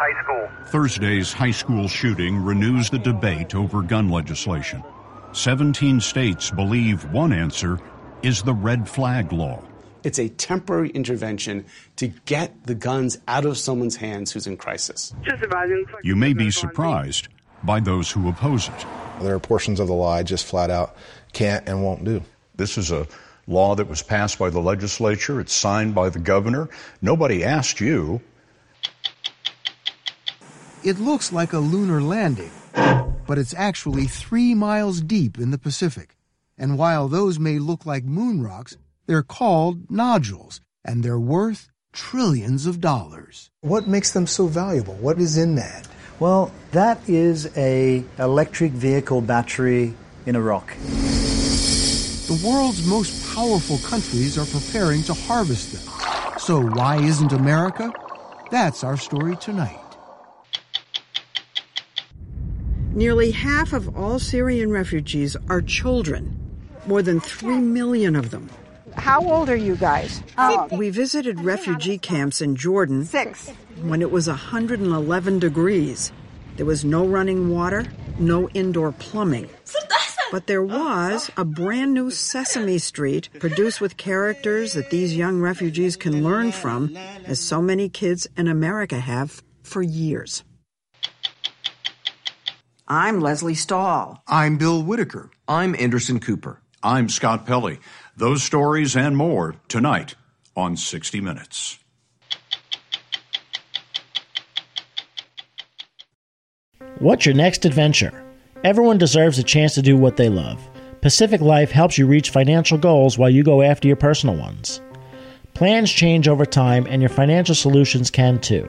high school. Thursday's high school shooting renews the debate over gun legislation. 17 states believe one answer is the red flag law. It's a temporary intervention to get the guns out of someone's hands who's in crisis. You may be surprised by those who oppose it. There are portions of the law I just flat out can't and won't do. This is a law that was passed by the legislature. It's signed by the governor. Nobody asked you. It looks like a lunar landing, but it's actually three miles deep in the Pacific. And while those may look like moon rocks, they're called nodules, and they're worth trillions of dollars. What makes them so valuable? What is in that? Well, that is a electric vehicle battery in a rock. The world's most powerful countries are preparing to harvest them. So why isn't America? That's our story tonight. Nearly half of all Syrian refugees are children, more than 3 million of them. How old are you guys? Uh, we visited refugee camps in Jordan Six. when it was 111 degrees. There was no running water, no indoor plumbing. But there was a brand new Sesame Street produced with characters that these young refugees can learn from, as so many kids in America have for years. I'm Lesley Stahl. I'm Bill Whitaker. I'm Anderson Cooper. I'm Scott Pelley. Those stories and more tonight on 60 Minutes. What's your next adventure? Everyone deserves a chance to do what they love. Pacific Life helps you reach financial goals while you go after your personal ones. Plans change over time, and your financial solutions can too.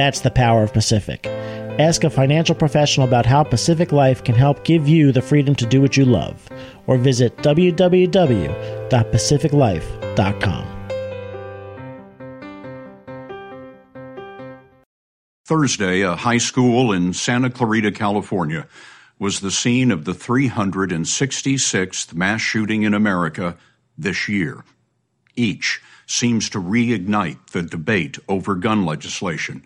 That's the power of Pacific. Ask a financial professional about how Pacific Life can help give you the freedom to do what you love, or visit www.pacificlife.com. Thursday, a high school in Santa Clarita, California, was the scene of the 366th mass shooting in America this year. Each seems to reignite the debate over gun legislation.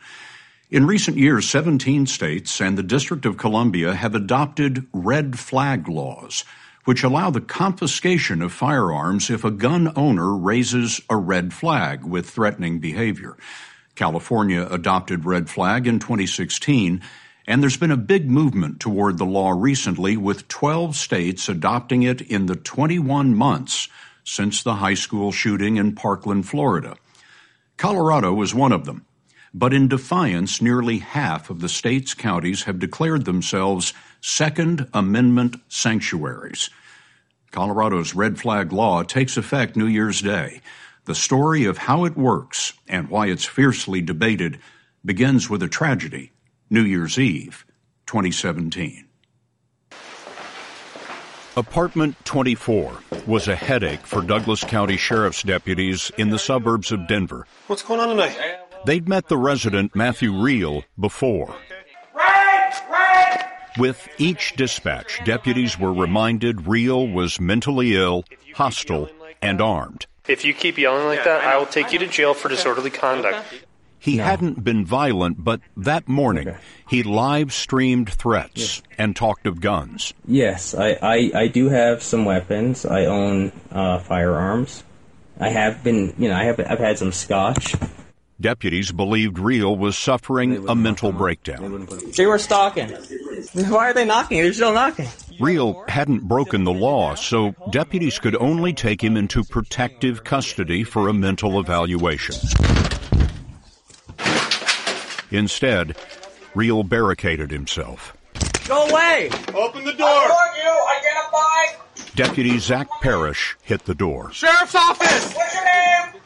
In recent years, 17 states and the District of Columbia have adopted red flag laws, which allow the confiscation of firearms if a gun owner raises a red flag with threatening behavior. California adopted red flag in 2016, and there's been a big movement toward the law recently, with 12 states adopting it in the 21 months since the high school shooting in Parkland, Florida. Colorado is one of them. But in defiance, nearly half of the state's counties have declared themselves Second Amendment sanctuaries. Colorado's red flag law takes effect New Year's Day. The story of how it works and why it's fiercely debated begins with a tragedy, New Year's Eve, 2017. Apartment 24 was a headache for Douglas County Sheriff's deputies in the suburbs of Denver. What's going on tonight? They'd met the resident, Matthew Riehl, before. With each dispatch, deputies were reminded Riehl was mentally ill, hostile, and armed. If you keep yelling like that, I will take you to jail for disorderly conduct. He hadn't been violent, but that morning he live streamed threats and talked of guns. Yes, I, I, I do have some weapons. I own uh, firearms. I have been, you know, I have I've had some scotch. Deputies believed Riehl was suffering a mental breakdown. They were stalking. Why are they knocking? They're still knocking. Riehl hadn't broken the law, so deputies could only take him into protective custody for a mental evaluation. Instead, Riehl barricaded himself. Go away! Open the door! I you! Identify! Deputy Zach Parrish hit the door. Sheriff's office! What's your name?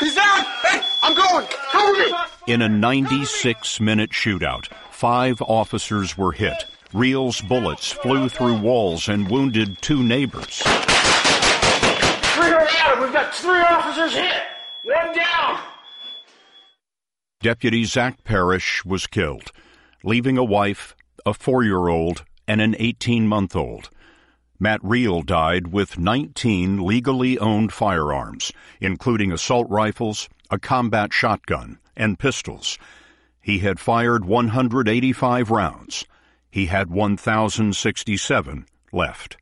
He's down! Hey, I'm going! Cover me! In a 96 minute shootout, five officers were hit. Riehl's bullets flew through walls and wounded two neighbors. We've got three officers hit! One down! Deputy Zach Parrish was killed, leaving a wife, a four year old, and an 18 month old. Matt Reel died with 19 legally owned firearms, including assault rifles, a combat shotgun, and pistols. He had fired 185 rounds. He had 1,067 left.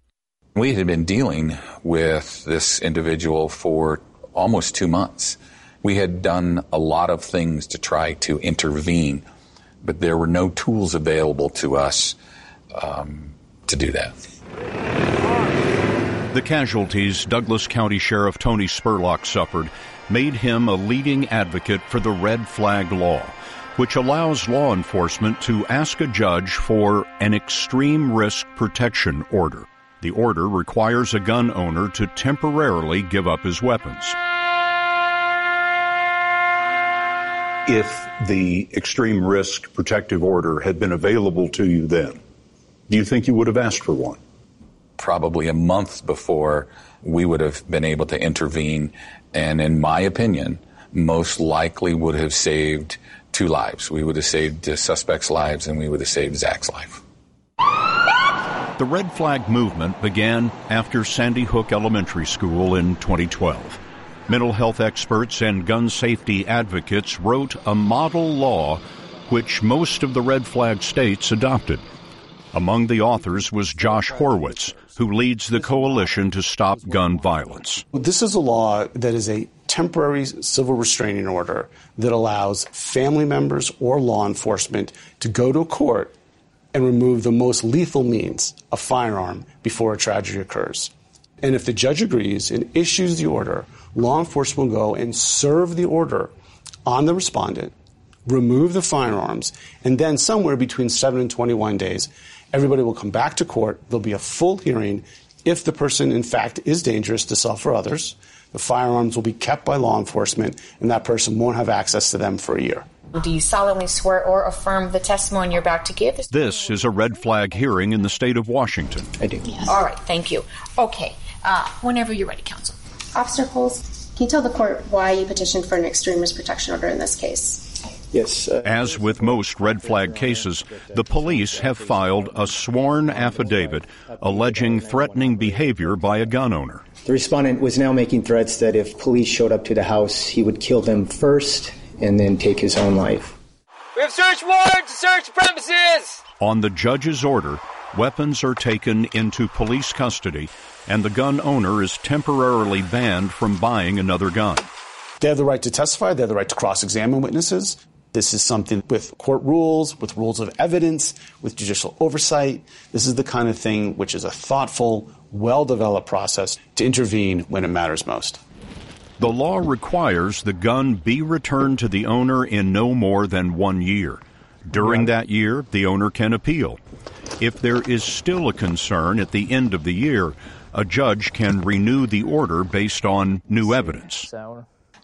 We had been dealing with this individual for almost two months. We had done a lot of things to try to intervene, but there were no tools available to us um, to do that. The casualties Douglas County Sheriff Tony Spurlock suffered made him a leading advocate for the red flag law, which allows law enforcement to ask a judge for an extreme risk protection order. The order requires a gun owner to temporarily give up his weapons. If the extreme risk protective order had been available to you then, do you think you would have asked for one? Probably a month before we would have been able to intervene, and in my opinion, most likely would have saved two lives. We would have saved the suspect's lives, and we would have saved Zach's life. The red flag movement began after Sandy Hook Elementary School in 2012. Mental health experts and gun safety advocates wrote a model law which most of the red flag states adopted. Among the authors was Josh Horwitz, who leads the Coalition to Stop Gun Violence. This is a law that is a temporary civil restraining order that allows family members or law enforcement to go to court and remove the most lethal means, a firearm, before a tragedy occurs. And if the judge agrees and issues the order, law enforcement will go and serve the order on the respondent, remove the firearms, and then somewhere between 7 and 21 days, everybody will come back to court. There'll be a full hearing. If the person, in fact, is dangerous to self or others, the firearms will be kept by law enforcement, and that person won't have access to them for a year. Do you solemnly swear or affirm the testimony you're about to give? This is a red flag hearing in the state of Washington. I do. Yes. All right, thank you. Okay, uh, whenever you're ready, counsel. Officer Coles, can you tell the court why you petitioned for an extreme risk protection order in this case? Yes. Uh, As with most red flag cases, the police have filed a sworn affidavit alleging threatening behavior by a gun owner. The respondent was now making threats that if police showed up to the house, he would kill them first and then take his own life. We have search warrants to search premises! On the judge's order, weapons are taken into police custody, and the gun owner is temporarily banned from buying another gun. They have the right to testify, they have the right to cross examine witnesses. This is something with court rules, with rules of evidence, with judicial oversight. This is the kind of thing which is a thoughtful, well developed process to intervene when it matters most. The law requires the gun be returned to the owner in no more than one year. During that year, the owner can appeal. If there is still a concern at the end of the year, a judge can renew the order based on new evidence.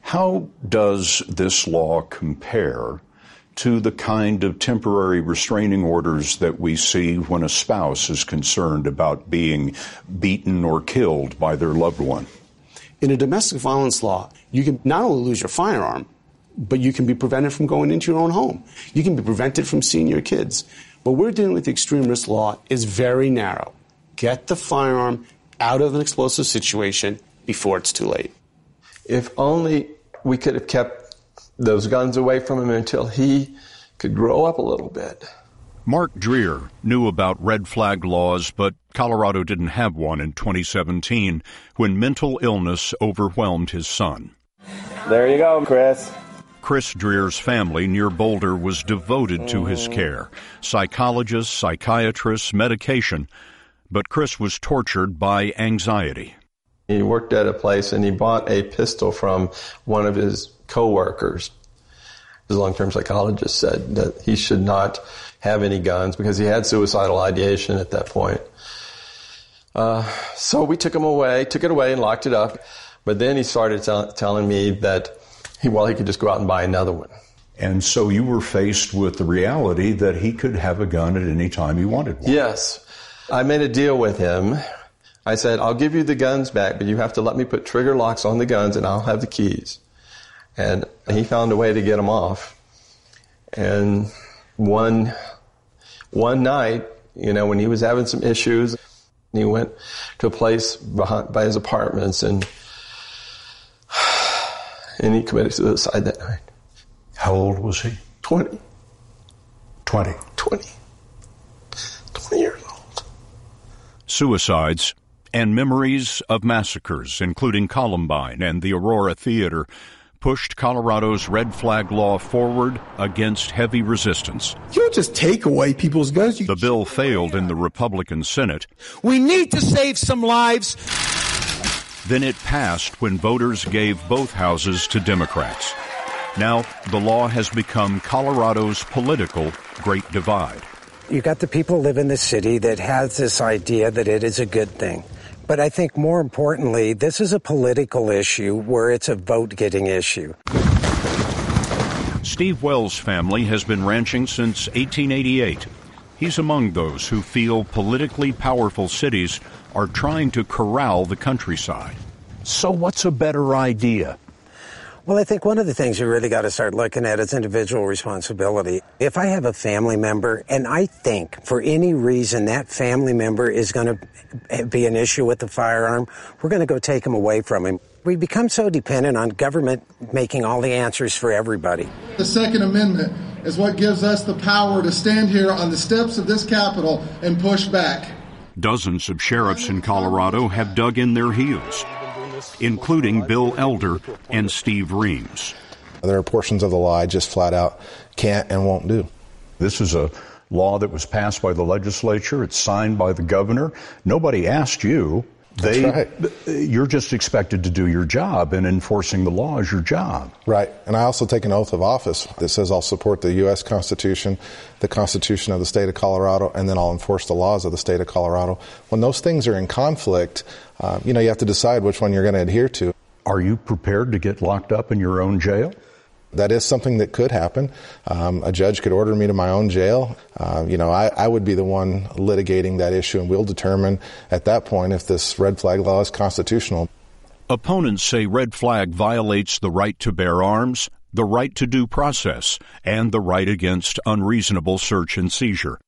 How does this law compare to the kind of temporary restraining orders that we see when a spouse is concerned about being beaten or killed by their loved one? In a domestic violence law, you can not only lose your firearm, but you can be prevented from going into your own home. You can be prevented from seeing your kids. What we're doing with the extreme risk law is very narrow. Get the firearm out of an explosive situation before it's too late. If only we could have kept those guns away from him until he could grow up a little bit. Mark Dreer knew about red flag laws, but Colorado didn't have one in 2017 when mental illness overwhelmed his son. There you go, Chris. Chris Dreer's family near Boulder was devoted to his care psychologists, psychiatrists, medication. But Chris was tortured by anxiety. He worked at a place and he bought a pistol from one of his coworkers. His long-term psychologist said that he should not have any guns because he had suicidal ideation at that point. Uh, so we took him away, took it away and locked it up. But then he started t- telling me that he, well, he could just go out and buy another one. And so you were faced with the reality that he could have a gun at any time he wanted one. Yes. I made a deal with him. I said, I'll give you the guns back, but you have to let me put trigger locks on the guns and I'll have the keys. And he found a way to get them off. And one, one night, you know, when he was having some issues, he went to a place behind, by his apartments and, and he committed suicide that night. How old was he? 20. 20. 20. 20 years old. Suicides and memories of massacres, including Columbine and the Aurora Theater, pushed Colorado's red flag law forward against heavy resistance. You don't just take away people's guns. You- the bill failed in the Republican Senate. We need to save some lives. Then it passed when voters gave both houses to Democrats. Now, the law has become Colorado's political great divide. You got the people live in the city that has this idea that it is a good thing. But I think more importantly, this is a political issue where it's a vote getting issue. Steve Wells' family has been ranching since 1888. He's among those who feel politically powerful cities are trying to corral the countryside. So, what's a better idea? Well, I think one of the things you really got to start looking at is individual responsibility. If I have a family member and I think for any reason that family member is going to be an issue with the firearm, we're going to go take them away from him. We become so dependent on government making all the answers for everybody. The Second Amendment is what gives us the power to stand here on the steps of this Capitol and push back. Dozens of sheriffs in Colorado have dug in their heels including Bill Elder and Steve Reams. There are portions of the law I just flat out can't and won't do. This is a law that was passed by the legislature. It's signed by the governor. Nobody asked you. They, right. You're just expected to do your job, and enforcing the law is your job. Right. And I also take an oath of office that says I'll support the U.S. Constitution, the Constitution of the state of Colorado, and then I'll enforce the laws of the state of Colorado. When those things are in conflict, uh, you know, you have to decide which one you're going to adhere to. Are you prepared to get locked up in your own jail? That is something that could happen. Um, a judge could order me to my own jail. Uh, you know, I, I, would be the one litigating that issue, and we'll determine at that point if this red flag law is constitutional. Opponents say red flag violates the right to bear arms, the right to due process, and the right against unreasonable search and seizure.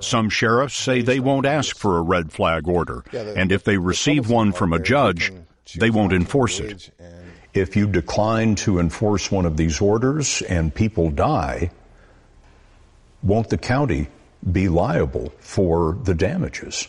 Some sheriffs say they won't ask for a red flag order, and if they receive one from a judge, they won't enforce it. If you decline to enforce one of these orders and people die, won't the county be liable for the damages?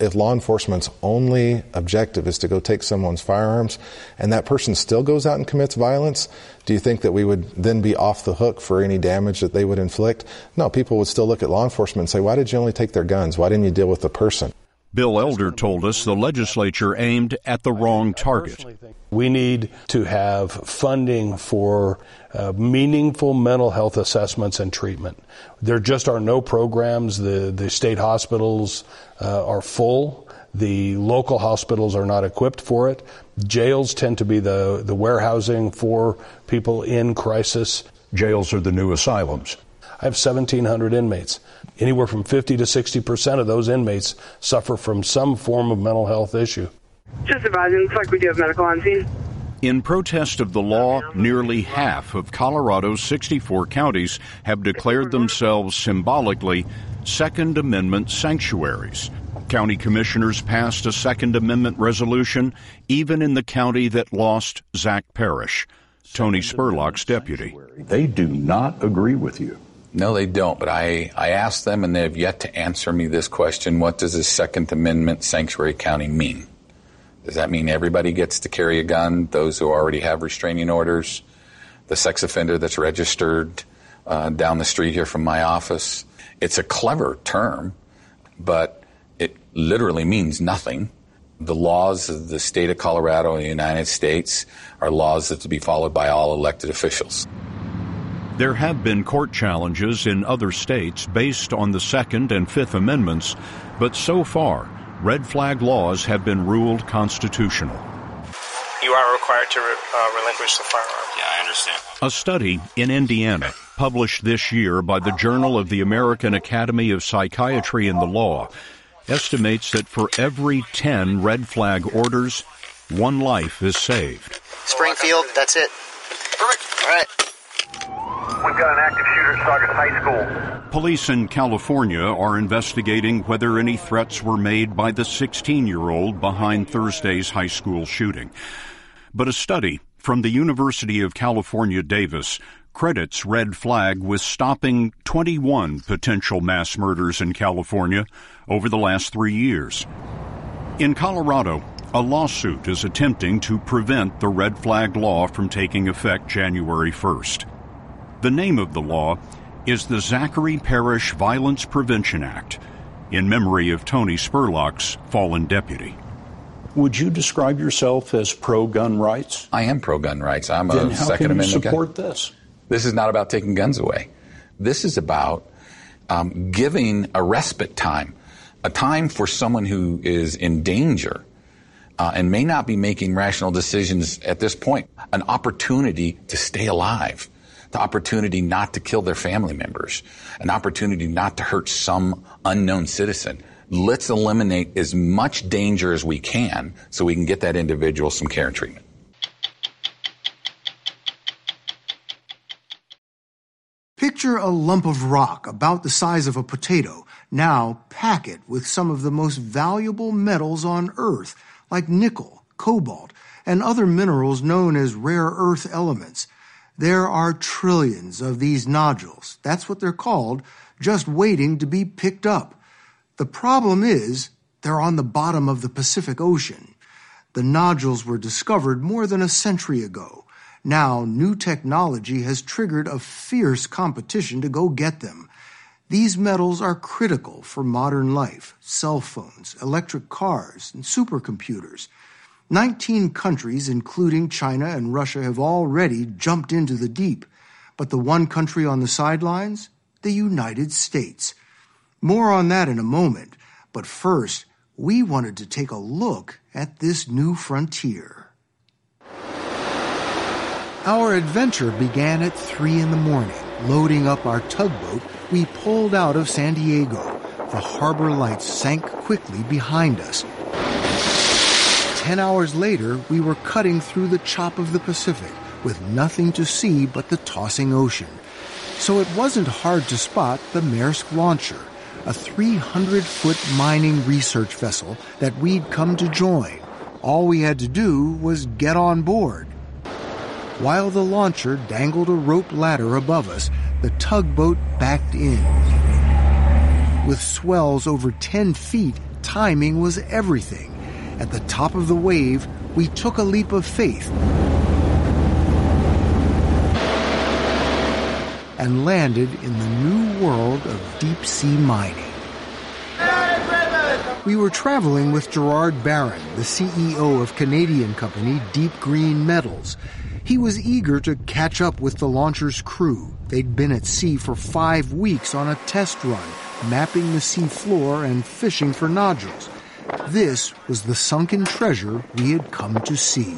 If law enforcement's only objective is to go take someone's firearms and that person still goes out and commits violence, do you think that we would then be off the hook for any damage that they would inflict? No, people would still look at law enforcement and say, why did you only take their guns? Why didn't you deal with the person? Bill Elder told us the legislature aimed at the wrong target. We need to have funding for uh, meaningful mental health assessments and treatment. There just are no programs. The, the state hospitals uh, are full. The local hospitals are not equipped for it. Jails tend to be the, the warehousing for people in crisis. Jails are the new asylums. I have 1,700 inmates. Anywhere from 50 to 60 percent of those inmates suffer from some form of mental health issue. Just advising, looks like we do have medical on scene. In protest of the law, nearly half of Colorado's 64 counties have declared themselves symbolically Second Amendment sanctuaries. County commissioners passed a Second Amendment resolution even in the county that lost Zach Parrish, Tony Spurlock's deputy. They do not agree with you. No, they don't. But I, I asked them, and they have yet to answer me this question what does a Second Amendment sanctuary county mean? Does that mean everybody gets to carry a gun? Those who already have restraining orders? The sex offender that's registered uh, down the street here from my office? It's a clever term, but it literally means nothing. The laws of the state of Colorado and the United States are laws that to be followed by all elected officials. There have been court challenges in other states based on the Second and Fifth Amendments, but so far, red flag laws have been ruled constitutional. you are required to uh, relinquish the firearm. Yeah, I understand. A study in Indiana, published this year by the Journal of the American Academy of Psychiatry and the Law, estimates that for every 10 red flag orders, one life is saved. Springfield, that's it. Perfect. All right. We've got an active shooter at Saugus High School. Police in California are investigating whether any threats were made by the 16 year old behind Thursday's high school shooting. But a study from the University of California, Davis credits Red Flag with stopping 21 potential mass murders in California over the last three years. In Colorado, a lawsuit is attempting to prevent the red flag law from taking effect January 1st. The name of the law is the Zachary Parrish Violence Prevention Act, in memory of Tony Spurlock's fallen deputy. Would you describe yourself as pro gun rights? I am pro gun rights. I'm then a how Second can you Amendment support guy. this? This is not about taking guns away. This is about um, giving a respite time, a time for someone who is in danger uh, and may not be making rational decisions at this point, an opportunity to stay alive, the opportunity not to kill their family members, an opportunity not to hurt some unknown citizen. Let's eliminate as much danger as we can so we can get that individual some care and treatment. Picture a lump of rock about the size of a potato. Now pack it with some of the most valuable metals on Earth, like nickel, cobalt, and other minerals known as rare earth elements. There are trillions of these nodules, that's what they're called, just waiting to be picked up. The problem is, they're on the bottom of the Pacific Ocean. The nodules were discovered more than a century ago. Now, new technology has triggered a fierce competition to go get them. These metals are critical for modern life cell phones, electric cars, and supercomputers. 19 countries, including China and Russia, have already jumped into the deep. But the one country on the sidelines? The United States. More on that in a moment. But first, we wanted to take a look at this new frontier. Our adventure began at 3 in the morning. Loading up our tugboat, we pulled out of San Diego. The harbor lights sank quickly behind us. Ten hours later, we were cutting through the chop of the Pacific with nothing to see but the tossing ocean. So it wasn't hard to spot the Maersk launcher, a 300 foot mining research vessel that we'd come to join. All we had to do was get on board. While the launcher dangled a rope ladder above us, the tugboat backed in. With swells over 10 feet, timing was everything. At the top of the wave, we took a leap of faith and landed in the new world of deep sea mining. We were traveling with Gerard Barron, the CEO of Canadian company Deep Green Metals. He was eager to catch up with the launcher's crew. They'd been at sea for five weeks on a test run, mapping the sea floor and fishing for nodules. This was the sunken treasure we had come to see.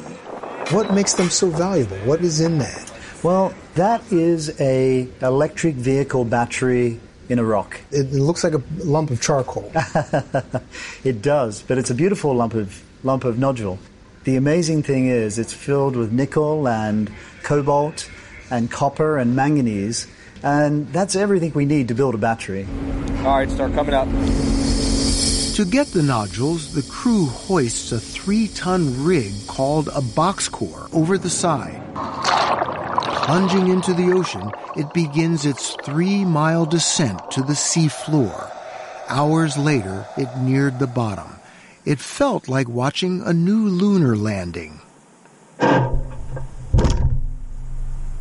What makes them so valuable? What is in that? Well, that is a electric vehicle battery in a rock. It, it looks like a lump of charcoal. it does, but it's a beautiful lump of lump of nodule. The amazing thing is it's filled with nickel and cobalt and copper and manganese, and that's everything we need to build a battery. All right, start coming up. To get the nodules, the crew hoists a three ton rig called a box core over the side. Plunging into the ocean, it begins its three mile descent to the sea floor. Hours later, it neared the bottom. It felt like watching a new lunar landing.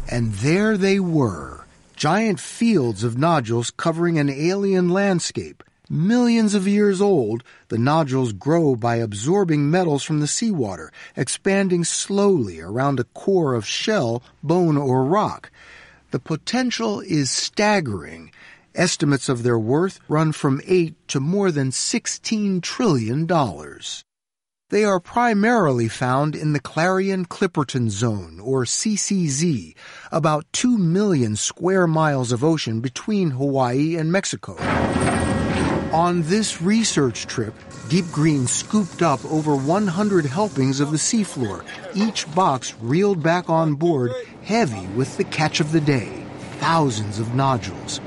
And there they were, giant fields of nodules covering an alien landscape. Millions of years old, the nodules grow by absorbing metals from the seawater, expanding slowly around a core of shell, bone, or rock. The potential is staggering. Estimates of their worth run from 8 to more than 16 trillion dollars. They are primarily found in the Clarion Clipperton Zone, or CCZ, about 2 million square miles of ocean between Hawaii and Mexico. On this research trip, Deep Green scooped up over 100 helpings of the seafloor, each box reeled back on board, heavy with the catch of the day thousands of nodules.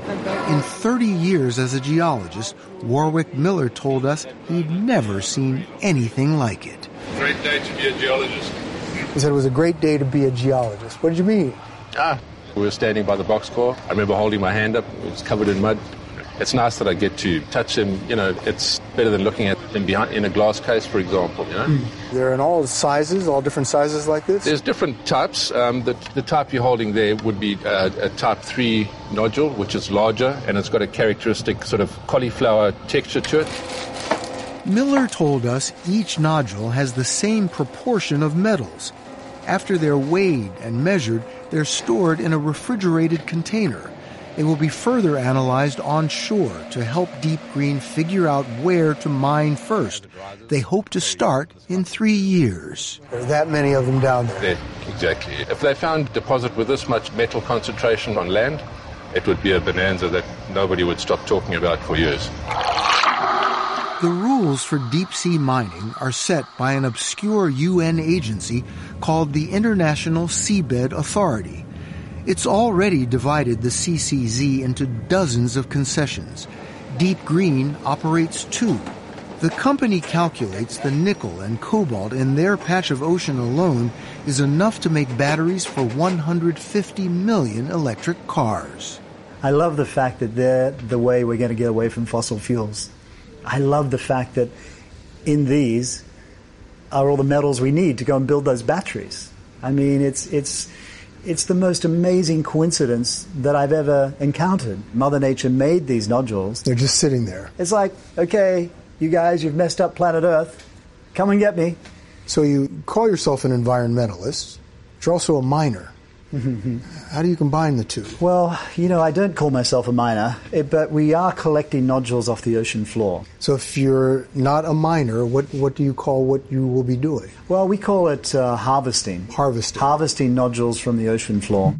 In 30 years as a geologist, Warwick Miller told us he'd never seen anything like it. Great day to be a geologist. He said it was a great day to be a geologist. What did you mean? Ah, we were standing by the box core. I remember holding my hand up. It was covered in mud. It's nice that I get to touch him. You know, it's better than looking at him behind in a glass case, for example. You know, mm. they're in all sizes, all different sizes like this. There's different types. Um, the, the type you're holding there would be uh, a type three nodule, which is larger and it's got a characteristic sort of cauliflower texture to it. Miller told us each nodule has the same proportion of metals. After they're weighed and measured, they're stored in a refrigerated container. They will be further analyzed on shore to help Deep Green figure out where to mine first. They hope to start in three years. There are that many of them down there. Yeah, exactly. If they found deposit with this much metal concentration on land, it would be a bonanza that nobody would stop talking about for years. The rules for deep sea mining are set by an obscure UN agency called the International Seabed Authority. It's already divided the CCZ into dozens of concessions. Deep Green operates two. The company calculates the nickel and cobalt in their patch of ocean alone is enough to make batteries for 150 million electric cars. I love the fact that they're the way we're going to get away from fossil fuels. I love the fact that in these are all the metals we need to go and build those batteries. I mean, it's, it's, it's the most amazing coincidence that I've ever encountered. Mother Nature made these nodules. They're just sitting there. It's like, okay, you guys, you've messed up planet Earth. Come and get me. So you call yourself an environmentalist, but you're also a miner. How do you combine the two? Well, you know, I don't call myself a miner, eh, but we are collecting nodules off the ocean floor. So if you're not a miner, what, what do you call what you will be doing? Well, we call it uh, harvesting. Harvesting. Harvesting nodules from the ocean floor.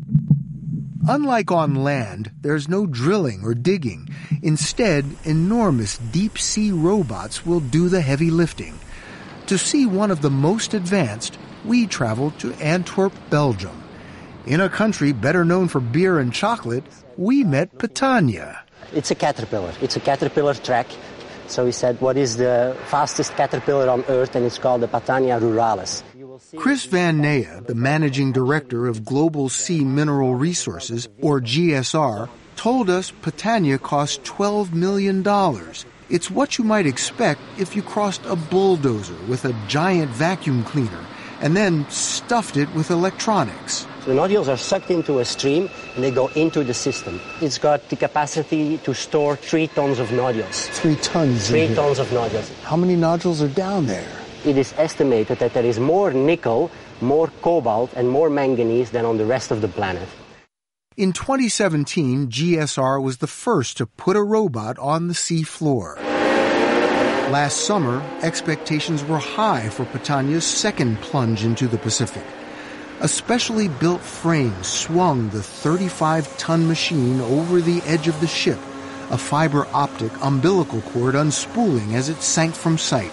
Unlike on land, there's no drilling or digging. Instead, enormous deep sea robots will do the heavy lifting. To see one of the most advanced, we travel to Antwerp, Belgium. In a country better known for beer and chocolate, we met Patania. It's a caterpillar. It's a caterpillar track. So we said, what is the fastest caterpillar on Earth? And it's called the Patania ruralis. Chris Van Nijen, the managing director of Global Sea Mineral Resources, or GSR, told us Patania cost $12 million. It's what you might expect if you crossed a bulldozer with a giant vacuum cleaner and then stuffed it with electronics. The nodules are sucked into a stream and they go into the system. It's got the capacity to store three tons of nodules. Three tons? Three tons of nodules. How many nodules are down there? It is estimated that there is more nickel, more cobalt, and more manganese than on the rest of the planet. In 2017, GSR was the first to put a robot on the sea floor. Last summer, expectations were high for Patania's second plunge into the Pacific. A specially built frame swung the 35 ton machine over the edge of the ship, a fiber optic umbilical cord unspooling as it sank from sight.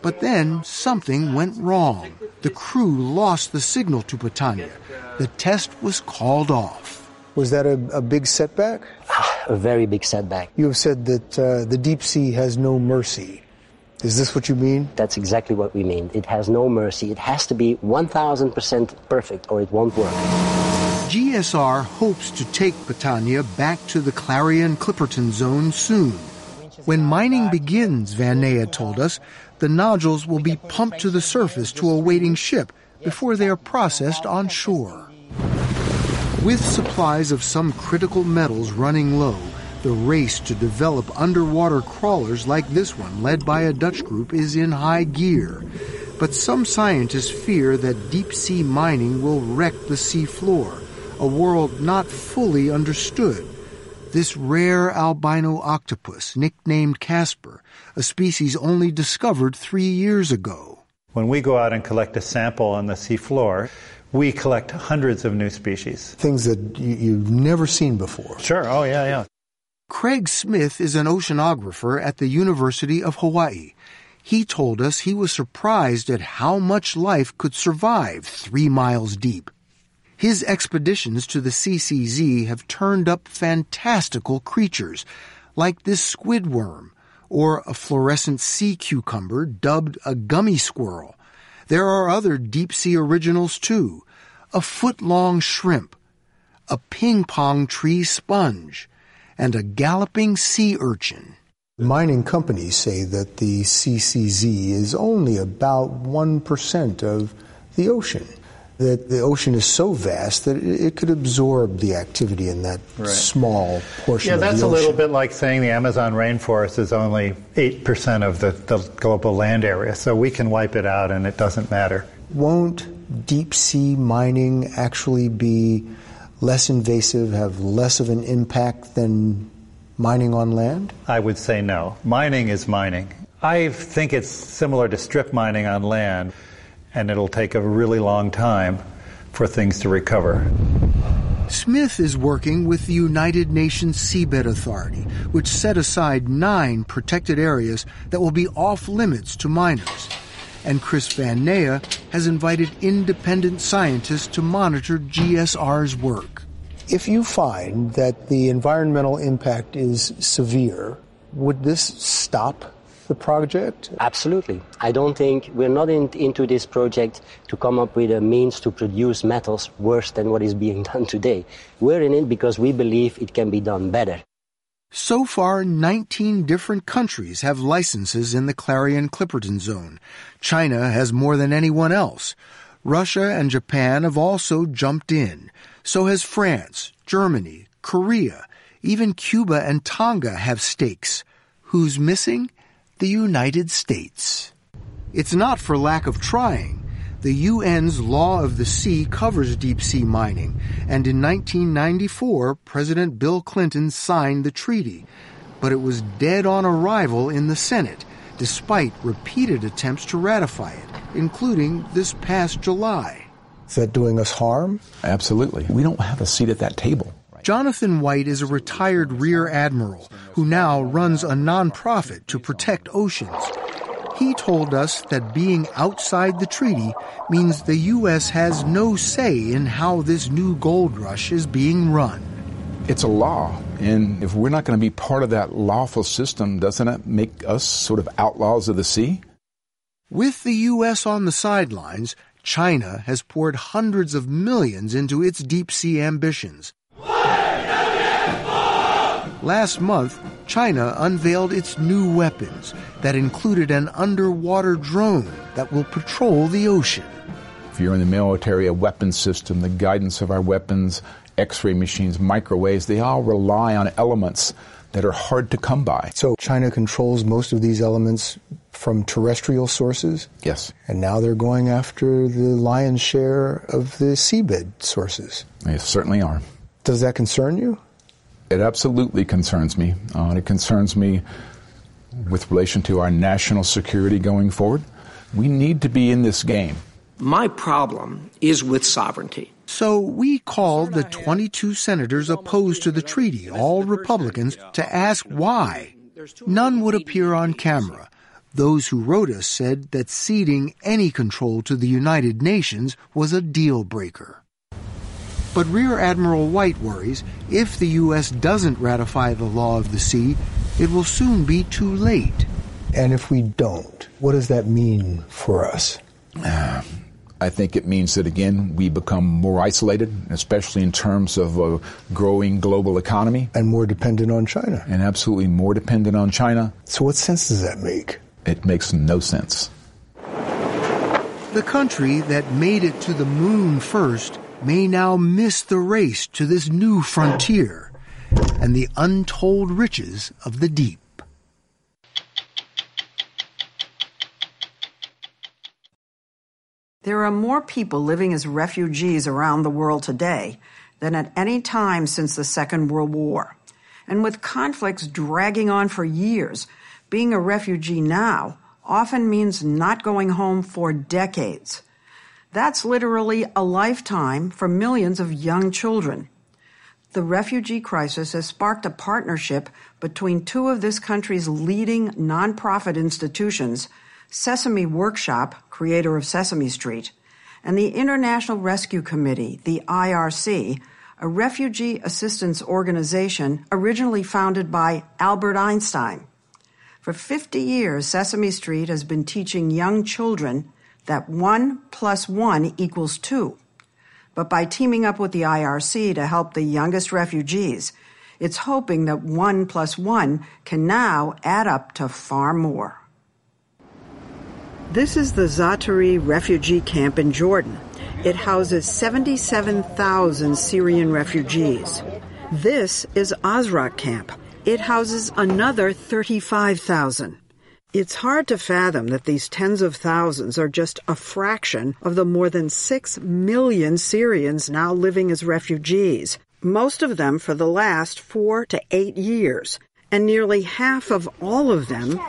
But then something went wrong. The crew lost the signal to Patania. The test was called off. Was that a, a big setback? a very big setback. You have said that uh, the deep sea has no mercy. Is this what you mean? That's exactly what we mean. It has no mercy. It has to be 1000% perfect or it won't work. GSR hopes to take Patania back to the Clarion Clipperton zone soon. When mining begins, Van Nijen told us, the nodules will be pumped to the surface to a waiting ship before they are processed on shore. With supplies of some critical metals running low, the race to develop underwater crawlers like this one, led by a Dutch group, is in high gear. But some scientists fear that deep sea mining will wreck the sea floor, a world not fully understood. This rare albino octopus, nicknamed Casper, a species only discovered three years ago. When we go out and collect a sample on the seafloor, we collect hundreds of new species. Things that you, have never seen before. Sure, oh yeah, yeah. Craig Smith is an oceanographer at the University of Hawaii. He told us he was surprised at how much life could survive three miles deep. His expeditions to the CCZ have turned up fantastical creatures, like this squid worm, or a fluorescent sea cucumber dubbed a gummy squirrel. There are other deep sea originals too. A foot long shrimp, a ping pong tree sponge, and a galloping sea urchin. Mining companies say that the CCZ is only about 1% of the ocean that the ocean is so vast that it could absorb the activity in that right. small portion yeah, that's a little bit like saying the Amazon rainforest is only 8% of the, the global land area, so we can wipe it out and it doesn't matter. Won't deep sea mining actually be less invasive, have less of an impact than mining on land? I would say no. Mining is mining. I think it's similar to strip mining on land and it'll take a really long time for things to recover. Smith is working with the United Nations Seabed Authority, which set aside nine protected areas that will be off limits to miners. And Chris Van Nijen has invited independent scientists to monitor GSR's work. If you find that the environmental impact is severe, would this stop the project? Absolutely. I don't think we're not in, into this project to come up with a means to produce metals worse than what is being done today. We're in it because we believe it can be done better. So far, 19 different countries have licenses in the Clarion Clipperton Zone. China has more than anyone else. Russia and Japan have also jumped in. So has France, Germany, Korea. Even Cuba and Tonga have stakes. Who's missing? the United States. It's not for lack of trying. The UN's Law of the Sea covers deep sea mining, and in 1994, President Bill Clinton signed the treaty. But it was dead on arrival in the Senate, despite repeated attempts to ratify it, including this past July. Is that doing us harm? Absolutely. We don't have a seat at that table. Jonathan White is a retired Rear Admiral who now runs a nonprofit to protect oceans. He told us that being outside the treaty means the U.S. has no say in how this new gold rush is being run. It's a law, and if we're not going to be part of that lawful system, doesn't it make us sort of outlaws of the sea? With the U.S. on the sidelines, China has poured hundreds of millions into its deep sea ambitions. Last month, China unveiled its new weapons that included an underwater drone that will patrol the ocean. If you're in the military, a weapon system, the guidance of our weapons, X ray machines, microwaves, they all rely on elements that are hard to come by. So China controls most of these elements from terrestrial sources? Yes. And now they're going after the lion's share of the seabed sources? They certainly are. Does that concern you? It absolutely concerns me. Uh, it concerns me with relation to our national security going forward. We need to be in this game. My problem is with sovereignty. So we called the 22 senators opposed to the treaty, all Republicans, to ask why. None would appear on camera. Those who wrote us said that ceding any control to the United Nations was a deal breaker. But Rear Admiral White worries if the U.S. doesn't ratify the law of the sea, it will soon be too late. And if we don't, what does that mean for us? Uh, I think it means that, again, we become more isolated, especially in terms of a growing global economy. And more dependent on China. And absolutely more dependent on China. So, what sense does that make? It makes no sense. The country that made it to the moon first may now miss the race to this new frontier and the untold riches of the deep. There are more people living as refugees around the world today than at any time since the Second World War. And with conflicts dragging on for years, being a refugee now often means not going home for decades. That's literally a lifetime for millions of young children. The refugee crisis has sparked a partnership between two of this country's leading nonprofit institutions, Sesame Workshop, creator of Sesame Street, and the International Rescue Committee, the IRC, a refugee assistance organization originally founded by Albert Einstein. For 50 years, Sesame Street has been teaching young children that one plus one equals two. But by teaming up with the IRC to help the youngest refugees, it's hoping that one plus one can now add up to far more. This is the Zaatari refugee camp in Jordan. It houses 77,000 Syrian refugees. This is Azraq camp. It houses another 35,000. It's hard to fathom that these tens of thousands are just a fraction of the more than 6 million Syrians now living as refugees, most of them for the last four to eight years, and nearly half of all of them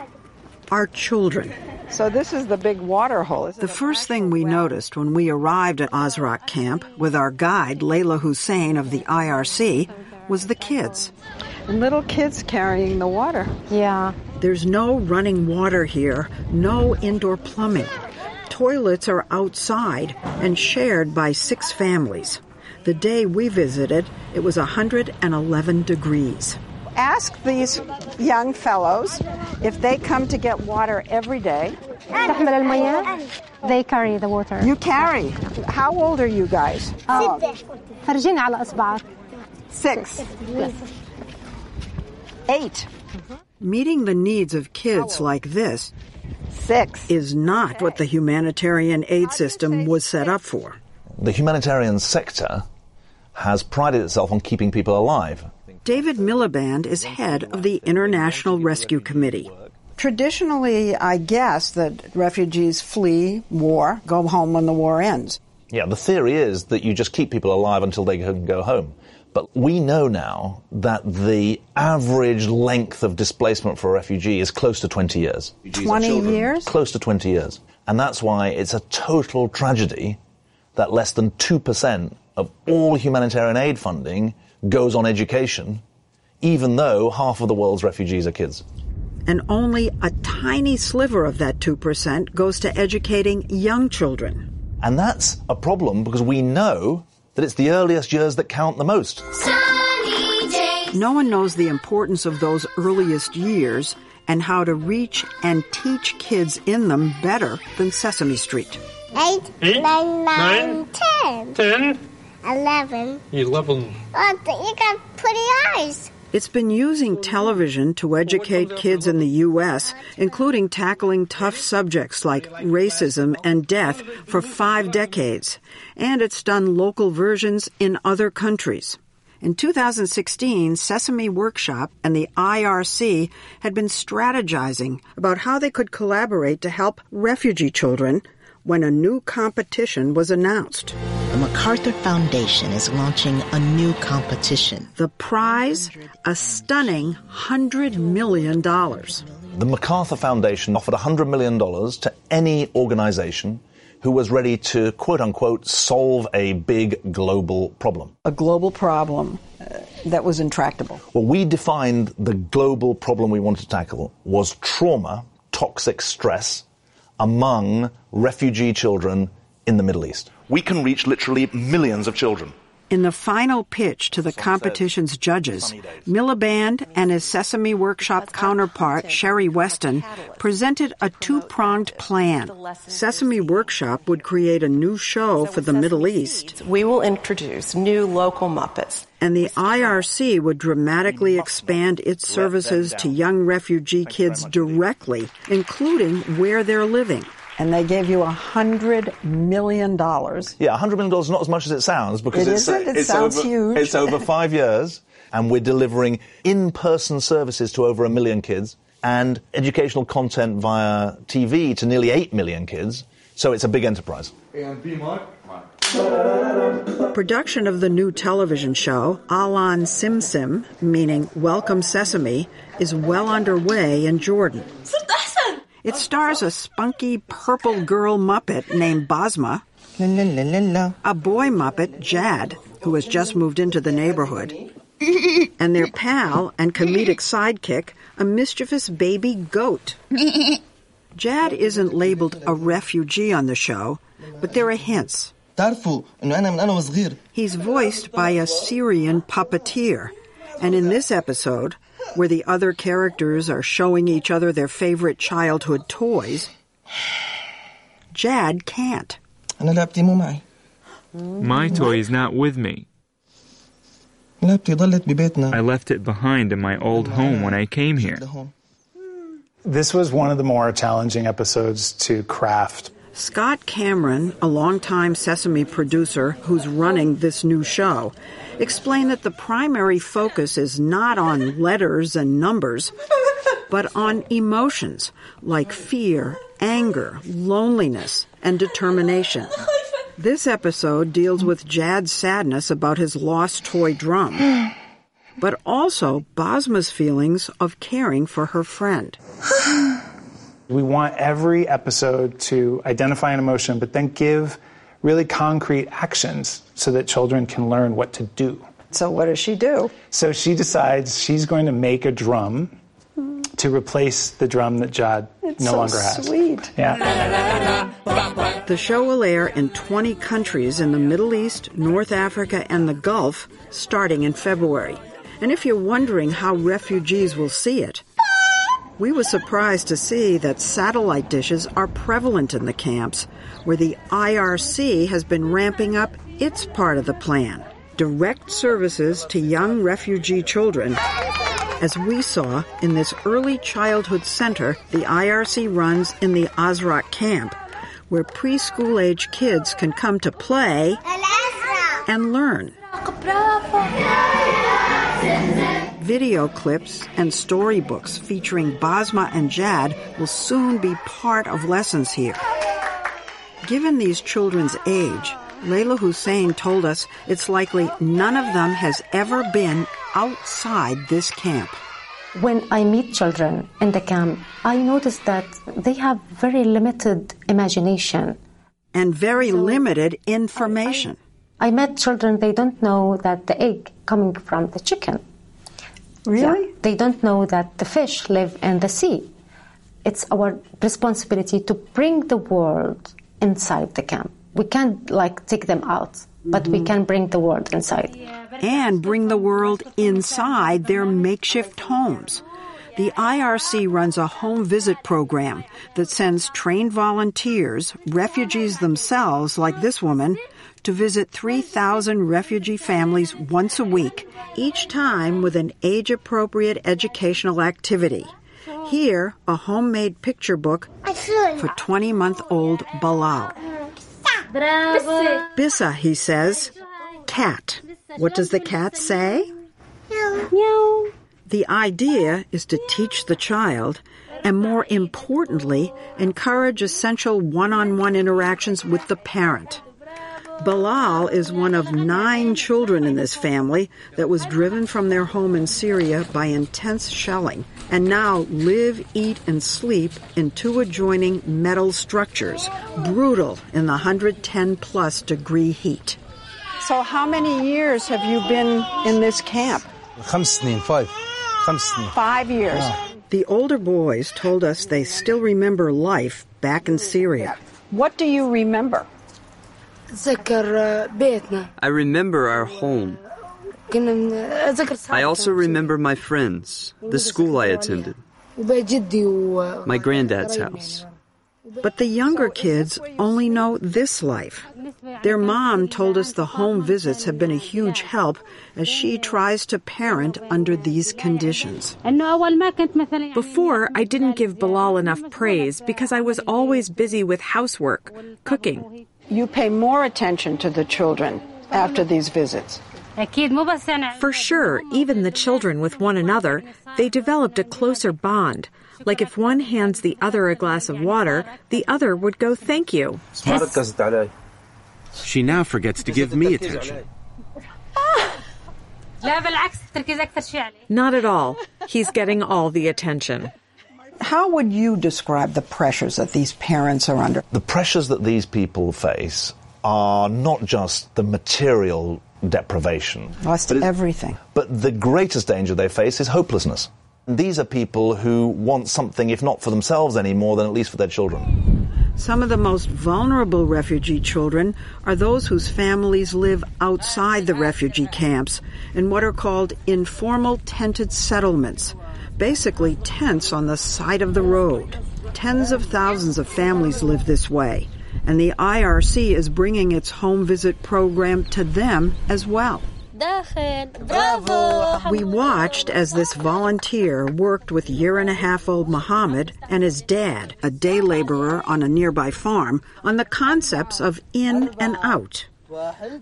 are children. So this is the big water hole. The first thing we noticed when we arrived at Azraq camp with our guide Layla Hussein of the IRC was the kids. Little kids carrying the water. Yeah. There's no running water here, no indoor plumbing. Toilets are outside and shared by six families. The day we visited, it was 111 degrees Ask these young fellows if they come to get water every day. They carry the water. You carry. How old are you guys? فرجينا على إصبعك. Six. Eight. Meeting the needs of kids like this Six. is not what the humanitarian aid system was set up for. The humanitarian sector has prided itself on keeping people alive. David Miliband is head of the International Rescue Committee. Traditionally, I guess that refugees flee war, go home when the war ends. Yeah, the theory is that you just keep people alive until they can go home. But we know now that the average length of displacement for a refugee is close to 20 years. 20 years? Close to 20 years. And that's why it's a total tragedy that less than 2% of all humanitarian aid funding goes on education, even though half of the world's refugees are kids. And only a tiny sliver of that 2% goes to educating young children. And that's a problem because we know that it's the earliest years that count the most. No one knows the importance of those earliest years and how to reach and teach kids in them better than Sesame Street. Eight, Eight, nine, nine, nine, ten, Ten. Eleven. Eleven. Oh, you got pretty eyes. It's been using television to educate kids in the U.S., including tackling tough subjects like racism and death for five decades. And it's done local versions in other countries. In 2016, Sesame Workshop and the IRC had been strategizing about how they could collaborate to help refugee children when a new competition was announced. The MacArthur Foundation is launching a new competition. The prize, a stunning $100 million. The MacArthur Foundation offered $100 million to any organization who was ready to, quote unquote, solve a big global problem. A global problem uh, that was intractable. Well, we defined the global problem we wanted to tackle was trauma, toxic stress among refugee children in the Middle East. We can reach literally millions of children. In the final pitch to the competition's judges, Miliband and his Sesame Workshop counterpart, Sherrie Westin, presented a two-pronged plan. Sesame Workshop would create a new show for the Middle East. We will introduce new local Muppets. And the IRC would dramatically expand its services to young refugee kids directly, including where they're living and they gave you a hundred million dollars. Yeah, a hundred million dollars is not as much as it sounds because it it's, isn't. It it's sounds over, huge. It's over five years, and we're delivering in-person services to over a million kids and educational content via TV to nearly eight million kids. So it's a big enterprise. And B Mark. Production of the new television show, Ahlan Simsim, meaning Welcome Sesame, is well underway in Jordan. It stars a spunky purple girl Muppet named Basma, a boy Muppet, Jad, who has just moved into the neighborhood, and their pal and comedic sidekick, a mischievous baby goat. Jad isn't labeled a refugee on the show, but there are hints. He's voiced by a Syrian puppeteer. And in this episode, where the other characters are showing each other their favorite childhood toys, Jad can't. My toy is not with me. I left it behind in my old home when I came here. This was one of the more challenging episodes to craft. Scott Cameron, a longtime Sesame producer who's running this new show, explained that the primary focus is not on letters and numbers, but on emotions like fear, anger, loneliness, and determination. This episode deals with Jad's sadness about his lost toy drum, but also Basma's feelings of caring for her friend. We want every episode to identify an emotion, but then give really concrete actions so that children can learn what to do. So, what does she do? So, she decides she's going to make a drum to replace the drum that Jad It's no so longer has. sweet. Yeah. The show will air in 20 countries in the Middle East, North Africa, and the Gulf starting in February. And if you're wondering how refugees will see it, we were surprised to see that satellite dishes are prevalent in the camps, where the IRC has been ramping up its part of the plan direct services to young refugee children. As we saw in this early childhood center the IRC runs in the Azraq camp, where preschool age kids can come to play and learn. Video clips and storybooks featuring Basma and Jad will soon be part of lessons here. Given these children's age, Layla Hussein told us it's likely none of them has ever been outside this camp. When I meet children in the camp, I notice that they have very limited imagination and very limited information. I met children, they don't know that the egg coming from the chicken. Really? Yeah, they don't know that the fish live in the sea. It's our responsibility to bring the world inside the camp. We can't like take them out, but we mm-hmm. can bring the world inside. and bring the world inside their makeshift homes. The IRC runs a home visit program that sends trained volunteers, refugees themselves, like this woman, to visit 3,000 refugee families once a week, each time with an age appropriate educational activity. Here, a homemade picture book for 20 month old Bilal. Bissa, he says. Cat. What does the cat say? Meow. The idea is to teach the child and more importantly, encourage essential one-on-one interactions with the parent. Bilal is one of nine children in this family that was driven from their home in Syria by intense shelling and now live, eat, and sleep in two adjoining metal structures, brutal in the 110 plus degree heat. So, how many years have you been in this camp? Five. Five years. The older boys told us they still remember life back in Syria. What do you remember? I remember our home. I also remember my friends, the school I attended, my granddad's house. But the younger kids only know this life. Their mom told us the home visits have been a huge help as she tries to parent under these conditions. Before, I didn't give Bilal enough praise because I was always busy with housework, cooking, you pay more attention to the children after these visits. For sure, even the children with one another, they developed a closer bond. Like if one hands the other a glass of water, the other would go, Thank you. She now forgets to give me attention. Ah. Not at all. He's getting all the attention. How would you describe the pressures that these parents are under? The pressures that these people face are not just the material deprivation. Lost everything. But the greatest danger they face is hopelessness. These are people who want something, if not for themselves anymore, then at least for their children. Some of the most vulnerable refugee children are those whose families live outside the refugee camps in what are called informal tented settlements, basically tents on the side of the road. Tens of thousands of families live this way, and the IRC is bringing its home visit program to them as well. Bravo. We watched as this volunteer worked with year and a half old Muhammad and his dad, a day laborer on a nearby farm, on the concepts of in and out.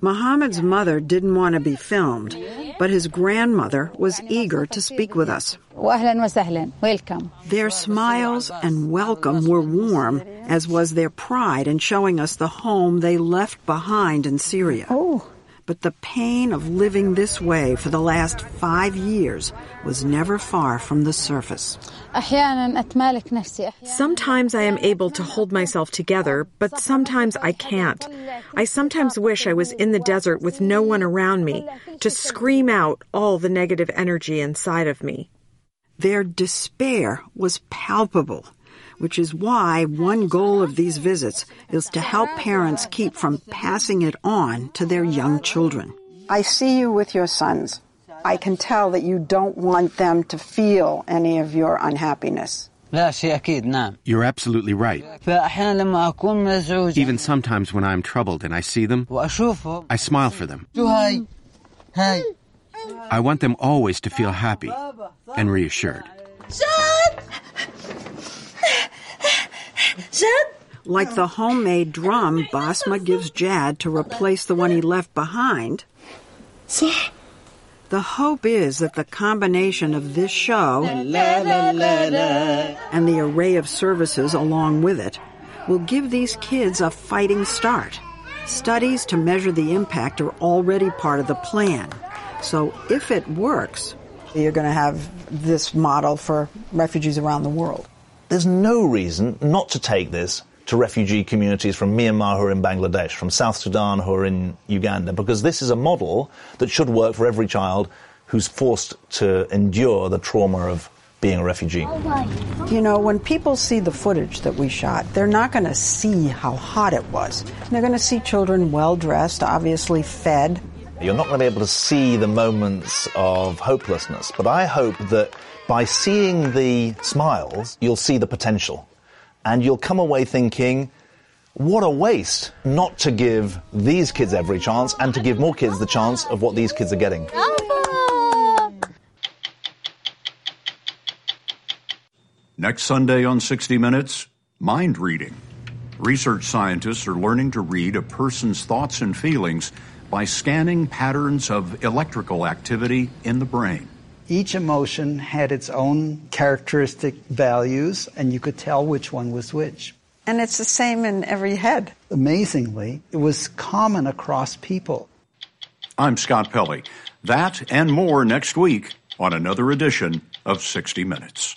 Muhammad's mother didn't want to be filmed, but his grandmother was eager to speak with us. Welcome. Their smiles and welcome were warm, as was their pride in showing us the home they left behind in Syria. Oh. But the pain of living this way for the last five years was never far from the surface. Sometimes I am able to hold myself together, but sometimes I can't. I sometimes wish I was in the desert with no one around me to scream out all the negative energy inside of me. Their despair was palpable which is why one goal of these visits is to help parents keep from passing it on to their young children. I see you with your sons. I can tell that you don't want them to feel any of your unhappiness. You're absolutely right. Even sometimes when I'm troubled and I see them, I smile for them. I want them always to feel happy and reassured. Like the homemade drum Basma gives Jad to replace the one he left behind. The hope is that the combination of this show and the array of services along with it will give these kids a fighting start. Studies to measure the impact are already part of the plan. So if it works, you're going to have this model for refugees around the world. There's no reason not to take this to refugee communities from Myanmar who are in Bangladesh, from South Sudan who are in Uganda, because this is a model that should work for every child who's forced to endure the trauma of being a refugee. You know, when people see the footage that we shot, they're not going to see how hot it was. They're going to see children well dressed, obviously fed. You're not going to be able to see the moments of hopelessness, but I hope that by seeing the smiles, you'll see the potential. And you'll come away thinking, what a waste not to give these kids every chance and to give more kids the chance of what these kids are getting. Next Sunday on 60 Minutes, mind reading. Research scientists are learning to read a person's thoughts and feelings by scanning patterns of electrical activity in the brain. Each emotion had its own characteristic values, and you could tell which one was which. And it's the same in every head. Amazingly, it was common across people. I'm Scott Pelley. That and more next week on another edition of 60 Minutes.